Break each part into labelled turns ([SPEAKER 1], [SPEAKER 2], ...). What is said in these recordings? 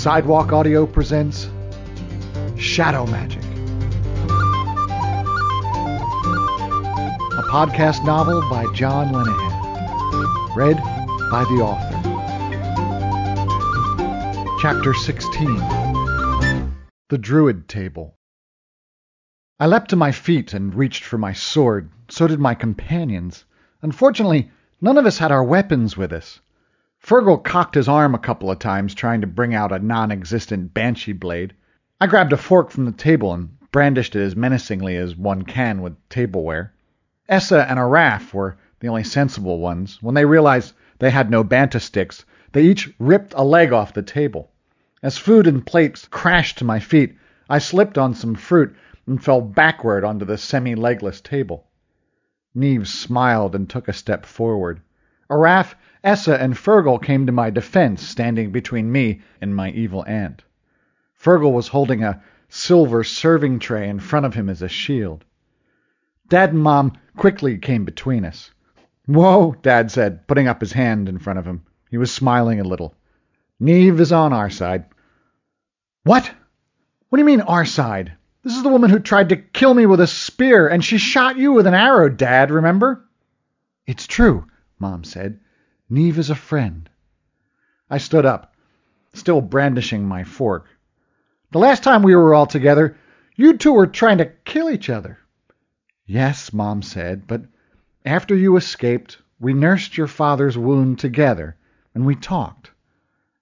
[SPEAKER 1] Sidewalk Audio presents Shadow Magic, a podcast novel by John Lenihan, read by the author. Chapter 16 The Druid Table. I leapt to my feet and reached for my sword. So did my companions. Unfortunately, none of us had our weapons with us. Fergal cocked his arm a couple of times, trying to bring out a non existent banshee blade. I grabbed a fork from the table and brandished it as menacingly as one can with tableware. Essa and Araf were the only sensible ones. When they realized they had no banta sticks, they each ripped a leg off the table. As food and plates crashed to my feet, I slipped on some fruit and fell backward onto the semi-legless table. Neve smiled and took a step forward. Araf, Essa, and Fergal came to my defense, standing between me and my evil aunt. Fergal was holding a silver serving tray in front of him as a shield. Dad and Mom quickly came between us. Whoa, Dad said, putting up his hand in front of him. He was smiling a little. Neve is on our side. What? What do you mean, our side? This is the woman who tried to kill me with a spear, and she shot you with an arrow, Dad, remember? It's true, Mom said. Neve is a friend. I stood up, still brandishing my fork. The last time we were all together, you two were trying to kill each other. Yes, Mom said, but after you escaped, we nursed your father's wound together, and we talked.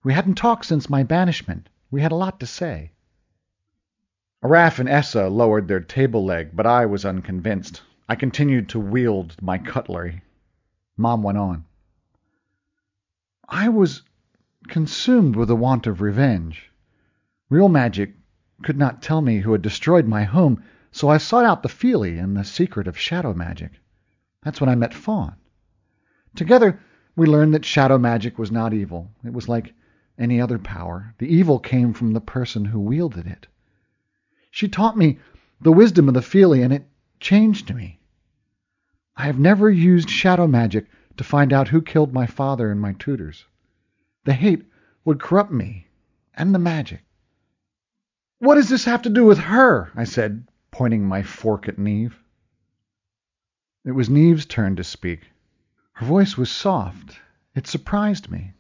[SPEAKER 1] We hadn't talked since my banishment. We had a lot to say. Araf and Essa lowered their table leg, but I was unconvinced. I continued to wield my cutlery. Mom went on. I was consumed with a want of revenge. Real magic could not tell me who had destroyed my home, so I sought out the Feely and the secret of shadow magic. That's when I met Fawn. Together, we learned that shadow magic was not evil. It was like any other power. The evil came from the person who wielded it. She taught me the wisdom of the Feely, and it changed me. I have never used shadow magic to find out who killed my father and my tutors. The hate would corrupt me and the magic. What does this have to do with her? I said, pointing my fork at Neve. It was Neve's turn to speak. Her voice was soft. It surprised me.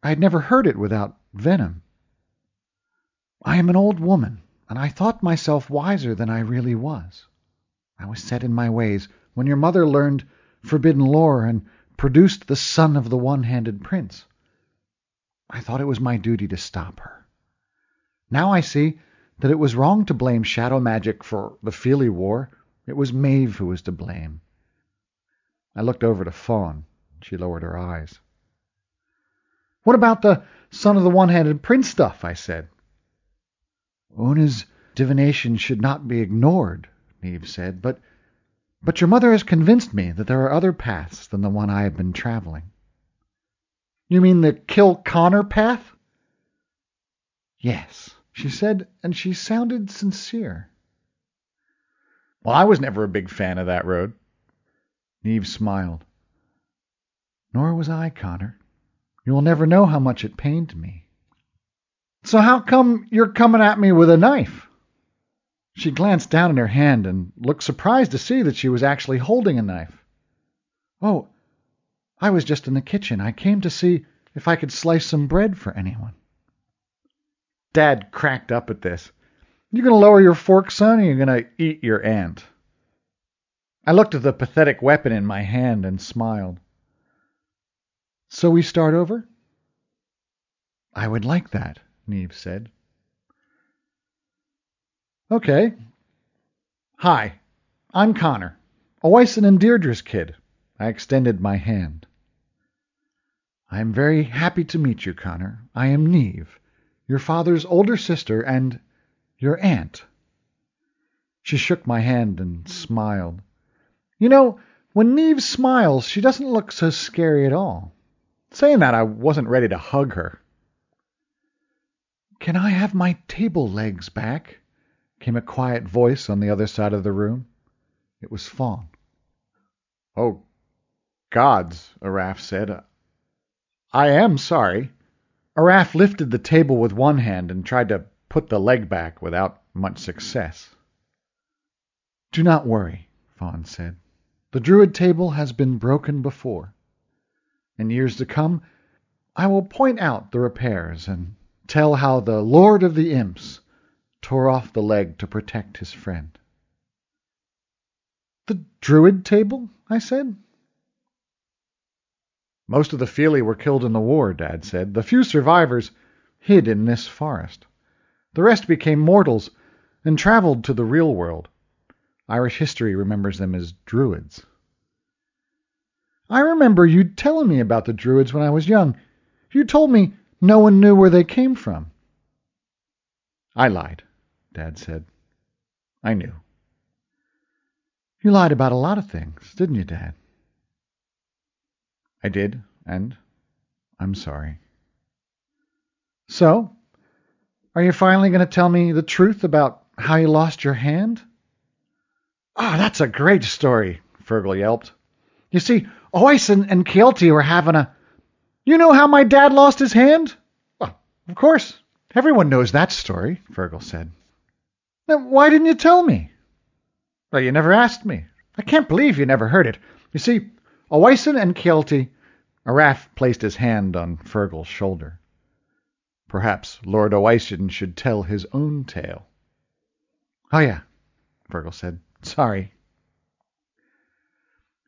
[SPEAKER 1] I had never heard it without venom. I am an old woman, and I thought myself wiser than I really was. I was set in my ways when your mother learned forbidden lore and produced the son of the one-handed prince. I thought it was my duty to stop her. Now I see that it was wrong to blame shadow magic for the Feely War. It was Maeve who was to blame. I looked over to Fawn. She lowered her eyes. What about the son of the one-handed prince stuff? I said. Una's divination should not be ignored, Neve said, but but your mother has convinced me that there are other paths than the one I have been traveling. You mean the kill Connor path? Yes, she said, and she sounded sincere. Well, I was never a big fan of that road. Neve smiled. Nor was I, Connor. You will never know how much it pained me. So how come you're coming at me with a knife? She glanced down at her hand and looked surprised to see that she was actually holding a knife. Oh, I was just in the kitchen. I came to see if I could slice some bread for anyone. Dad cracked up at this. You gonna lower your fork, son, or you gonna eat your aunt? I looked at the pathetic weapon in my hand and smiled. So we start over? I would like that, Neve said. Okay. Hi, I'm Connor, Oisin and Deirdre's kid. I extended my hand. I am very happy to meet you, Connor. I am Neve, your father's older sister and your aunt. She shook my hand and smiled. You know, when Neve smiles, she doesn't look so scary at all. Saying that, I wasn't ready to hug her. Can I have my table legs back? Came a quiet voice on the other side of the room. It was Fawn. Oh, gods, Araf said. I am sorry. Araf lifted the table with one hand and tried to put the leg back without much success. Do not worry, Fawn said. The Druid table has been broken before. In years to come, I will point out the repairs and tell how the Lord of the Imps tore off the leg to protect his friend. The Druid table? I said. Most of the Feely were killed in the war, Dad said. The few survivors hid in this forest. The rest became mortals and traveled to the real world. Irish history remembers them as Druids. I remember you telling me about the Druids when I was young. You told me no one knew where they came from. I lied, Dad said. I knew. You lied about a lot of things, didn't you, Dad? I did, and I'm sorry. So, are you finally going to tell me the truth about how you lost your hand? Ah, oh, that's a great story, Fergal yelped. You see, Oisin and Kealty were having a... You know how my dad lost his hand? Well, of course. Everyone knows that story, Fergal said. Then why didn't you tell me? Well, you never asked me. I can't believe you never heard it. You see, Oisin and Kealty Araf placed his hand on Fergal's shoulder. Perhaps Lord Oisin should tell his own tale. Oh, yeah, Fergal said. Sorry.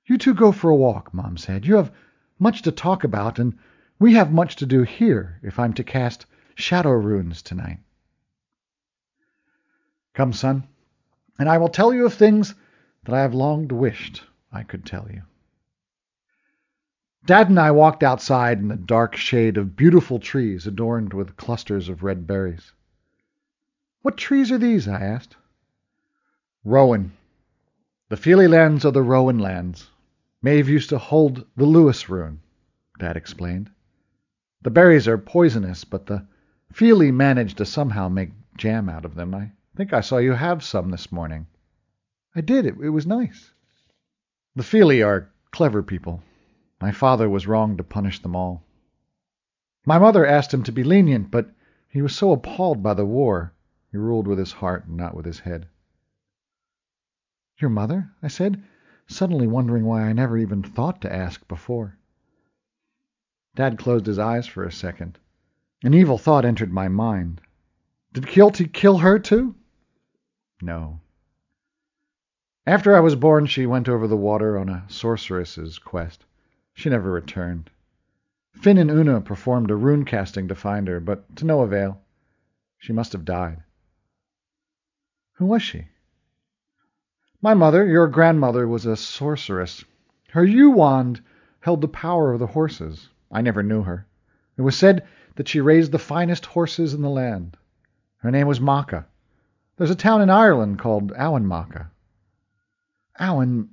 [SPEAKER 1] You two go for a walk, Mom said. You have much to talk about, and we have much to do here if I'm to cast shadow runes tonight. Come, son, and I will tell you of things that I have long wished I could tell you. Dad and I walked outside in the dark shade of beautiful trees adorned with clusters of red berries. What trees are these? I asked. Rowan. The Feely lands are the Rowan lands. Maeve used to hold the Luis rune, Dad explained. The berries are poisonous, but the Feely managed to somehow make jam out of them. I think I saw you have some this morning. I did. It, was nice. The Feely are clever people. My father was wrong to punish them all. My mother asked him to be lenient, but he was so appalled by the war, he ruled with his heart and not with his head. Your mother? I said, suddenly wondering why I never even thought to ask before. Dad closed his eyes for a second. An evil thought entered my mind. Did Kealty kill her too? No. After I was born, she went over the water on a sorceress's quest. She never returned. Finn and Una performed a rune casting to find her, but to no avail. She must have died. Who was she? My mother, your grandmother, was a sorceress. Her yew wand held the power of the horses. I never knew her. It was said that she raised the finest horses in the land. Her name was Macha. There's a town in Ireland called Macha. Awen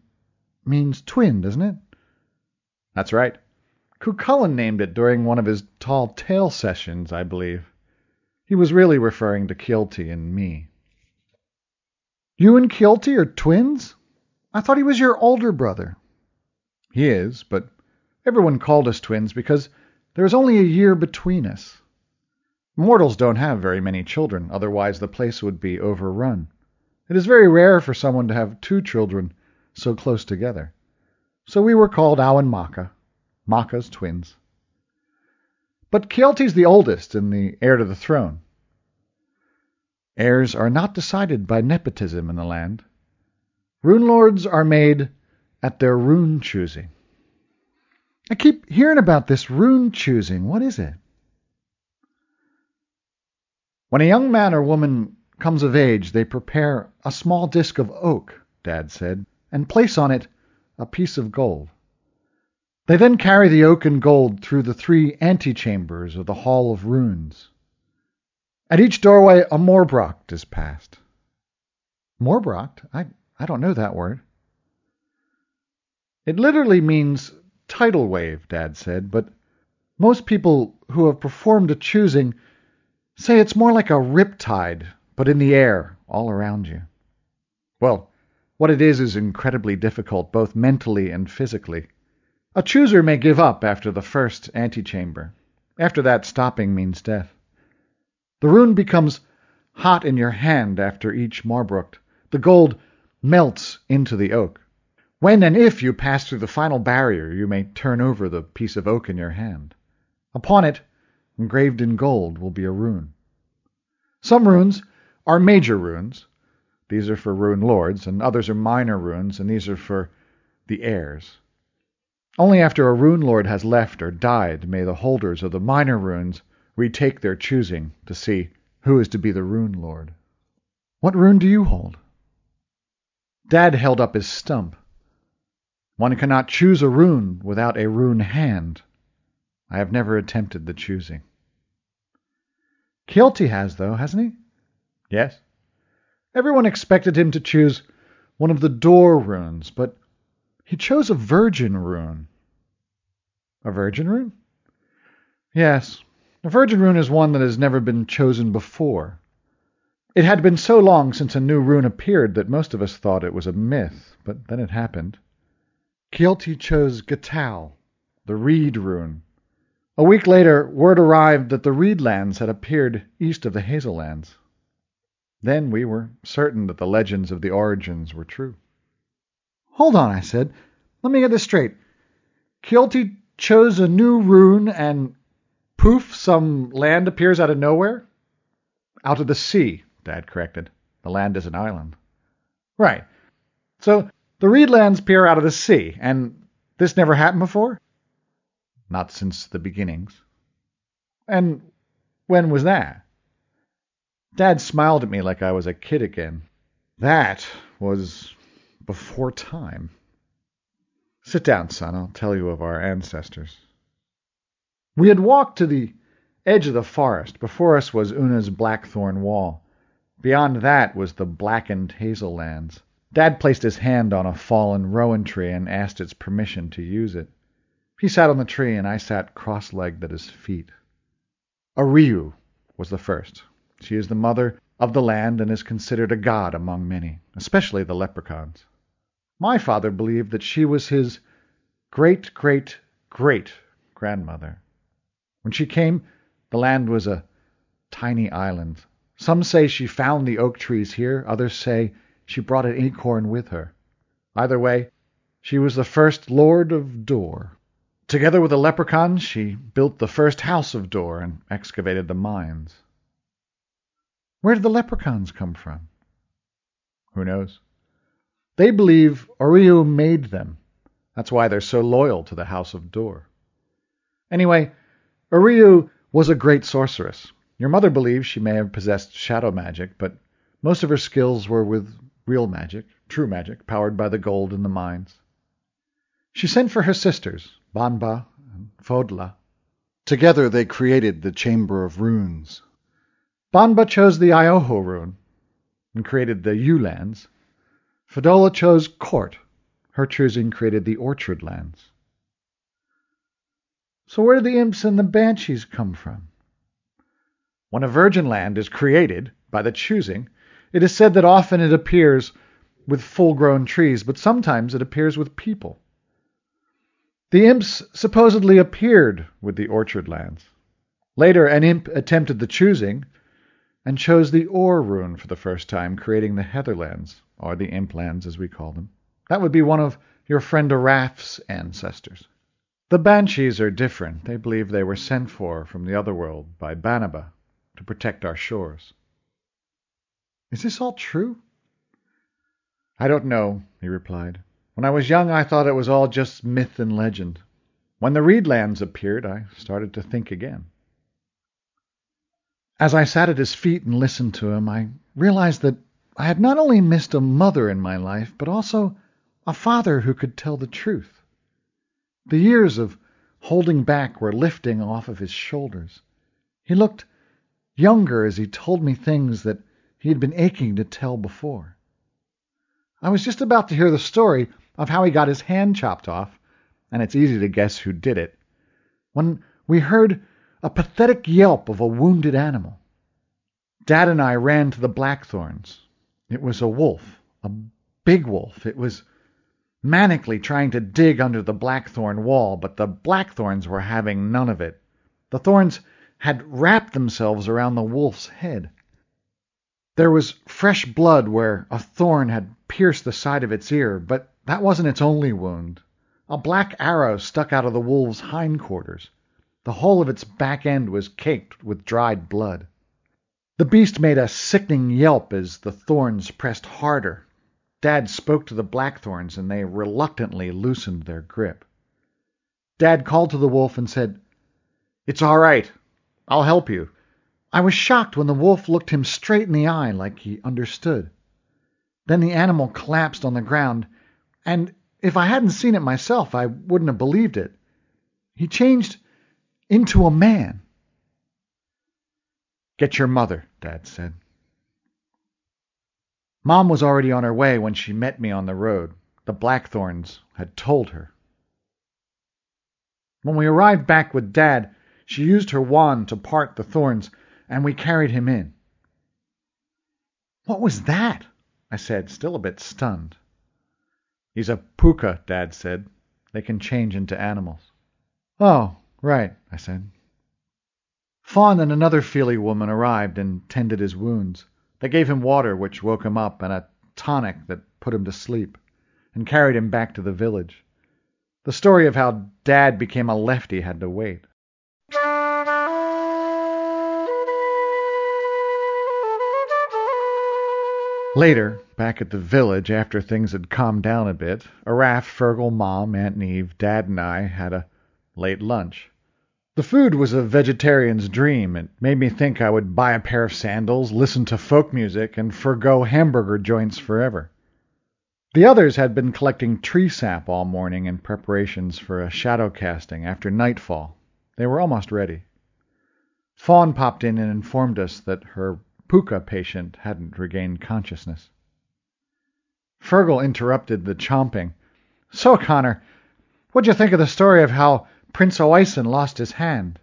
[SPEAKER 1] means twin, doesn't it? That's right. Cuchulainn named it during one of his tall tale sessions, I believe. He was really referring to Kealty and me. You and Kealty are twins? I thought he was your older brother. He is, but everyone called us twins because there is only a year between us. Mortals don't have very many children, otherwise the place would be overrun. It is very rare for someone to have two children so close together. So we were called Au and Macha, Macha's twins. But Kealty's the oldest and the heir to the throne. Heirs are not decided by nepotism in the land. Rune lords are made at their rune choosing. I keep hearing about this rune choosing. What is it? When a young man or woman comes of age, they prepare a small disk of oak, Dad said, and place on it a piece of gold. They then carry the oak and gold through the three antechambers of the Hall of Runes. At each doorway, a Morbracht is passed. Morbracht? I, I don't know that word. It literally means tidal wave, Dad said, but most people who have performed a choosing say it's more like a riptide, but in the air, all around you. Well, what it is is incredibly difficult, both mentally and physically. A chooser may give up after the first antechamber. After that, stopping means death. The rune becomes hot in your hand after each Marbrucht. The gold melts into the oak. When and if you pass through the final barrier, you may turn over the piece of oak in your hand. Upon it, engraved in gold, will be a rune. Some runes are major runes. These are for rune lords, and others are minor runes, and these are for the heirs. Only after a rune lord has left or died may the holders of the minor runes retake their choosing to see who is to be the rune lord. What rune do you hold? Dad held up his stump. One cannot choose a rune without a rune hand. I have never attempted the choosing. Kealty has, though, hasn't he? Yes. Everyone expected him to choose one of the door runes, but he chose a virgin rune. A virgin rune? Yes. A virgin rune is one that has never been chosen before. It had been so long since a new rune appeared that most of us thought it was a myth, but then it happened. Kealty chose Gatal, the reed rune. A week later, word arrived that the Reedlands had appeared east of the Hazellands. Then we were certain that the legends of the origins were true. Hold on, I said. Let me get this straight. Kealty chose a new rune and poof, some land appears out of nowhere? Out of the sea, Dad corrected. The land is an island. Right. So the Reedlands appear out of the sea, and this never happened before? Not since the beginnings. And when was that? Dad smiled at me like I was a kid again. That was before time. Sit down, son. I'll tell you of our ancestors. We had walked to the edge of the forest. Before us was Una's blackthorn wall. Beyond that was the blackened hazel lands. Dad placed his hand on a fallen rowan tree and asked its permission to use it. He sat on the tree, and I sat cross-legged at his feet. Ariu was the first. She is the mother of the land and is considered a god among many, especially the leprechauns. My father believed that she was his great great great grandmother. When she came, the land was a tiny island. Some say she found the oak trees here, others say she brought an acorn with her. Either way, she was the first Lord of Dor. Together with the leprechauns, she built the first house of Dor and excavated the mines. Where did the leprechauns come from? Who knows? They believe Oriu made them. That's why they're so loyal to the House of Dor. Anyway, Oriu was a great sorceress. Your mother believes she may have possessed shadow magic, but most of her skills were with real magic, true magic, powered by the gold in the mines. She sent for her sisters, Banba and Fodla. Together they created the Chamber of Runes. Banba chose the Ioho rune and created the Yew-lands. Fodla chose Court. Her choosing created the Orchard lands. So where do the imps and the banshees come from? When a virgin land is created by the choosing, it is said that often it appears with full-grown trees, but sometimes it appears with people. The imps supposedly appeared with the orchard lands. Later, an imp attempted the choosing and chose the Or rune for the first time, creating the Heatherlands, or the Imp lands as we call them. That would be one of your friend Araf's ancestors. The Banshees are different. They believe they were sent for from the other world by Banba to protect our shores. Is this all true? I don't know, he replied. When I was young, I thought it was all just myth and legend. When the Reedlands appeared, I started to think again. As I sat at his feet and listened to him, I realized that I had not only missed a mother in my life, but also a father who could tell the truth. The years of holding back were lifting off of his shoulders. He looked younger as he told me things that he had been aching to tell before. I was just about to hear the story of how he got his hand chopped off, and it's easy to guess who did it, when we heard a pathetic yelp of a wounded animal. Dad and I ran to the blackthorns. It was a wolf, a big wolf. It was manically trying to dig under the blackthorn wall, but the blackthorns were having none of it. The thorns had wrapped themselves around the wolf's head. There was fresh blood where a thorn had pierced the side of its ear, but that wasn't its only wound. A black arrow stuck out of the wolf's hindquarters. The whole of its back end was caked with dried blood. The beast made a sickening yelp as the thorns pressed harder. Dad spoke to the blackthorns, and they reluctantly loosened their grip. Dad called to the wolf and said, It's all right. I'll help you. I was shocked when the wolf looked him straight in the eye like he understood. Then the animal collapsed on the ground, and if I hadn't seen it myself, I wouldn't have believed it. He changed into a man. Get your mother, Dad said. Mom was already on her way when she met me on the road. The Blackthorns had told her. When we arrived back with Dad, she used her wand to part the thorns, and we carried him in. What was that? I said, still a bit stunned. He's a puka, Dad said. They can change into animals. Oh, right, I said. Fawn and another Feely woman arrived and tended his wounds. They gave him water, which woke him up, and a tonic that put him to sleep, and carried him back to the village. The story of how Dad became a lefty had to wait. Later, back at the village, after things had calmed down a bit, Araf, Fergal, Mom, Aunt Neve, Dad, and I had a late lunch. The food was a vegetarian's dream. It made me think I would buy a pair of sandals, listen to folk music, and forego hamburger joints forever. The others had been collecting tree sap all morning in preparations for a shadow casting after nightfall. They were almost ready. Fawn popped in and informed us that her puka patient hadn't regained consciousness. Fergal interrupted the chomping. So, Connor, what'd you think of the story of how Prince Oisin lost his hand.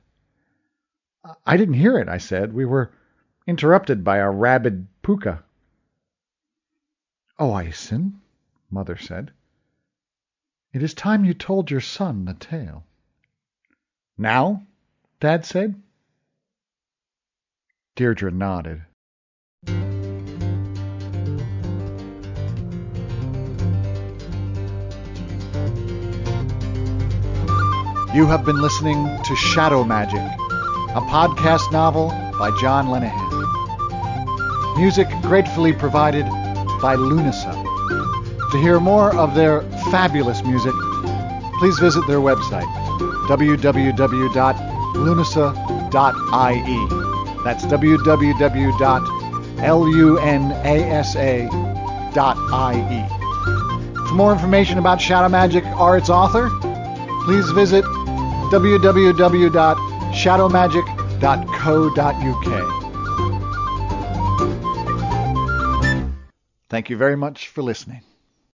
[SPEAKER 1] I didn't hear it, I said. We were interrupted by a rabid puka. Oisin, Mother said. It is time you told your son the tale. Now? Dad said. Deirdre nodded. You have been listening to Shadow Magic, a podcast novel by John Lenihan. Music gratefully provided by Lunasa. To hear more of their fabulous music, please visit their website, www.lunasa.ie. That's www.lunasa.ie. For more information about Shadow Magic or its author, please visit www.shadowmagic.co.uk. Thank you very much for listening.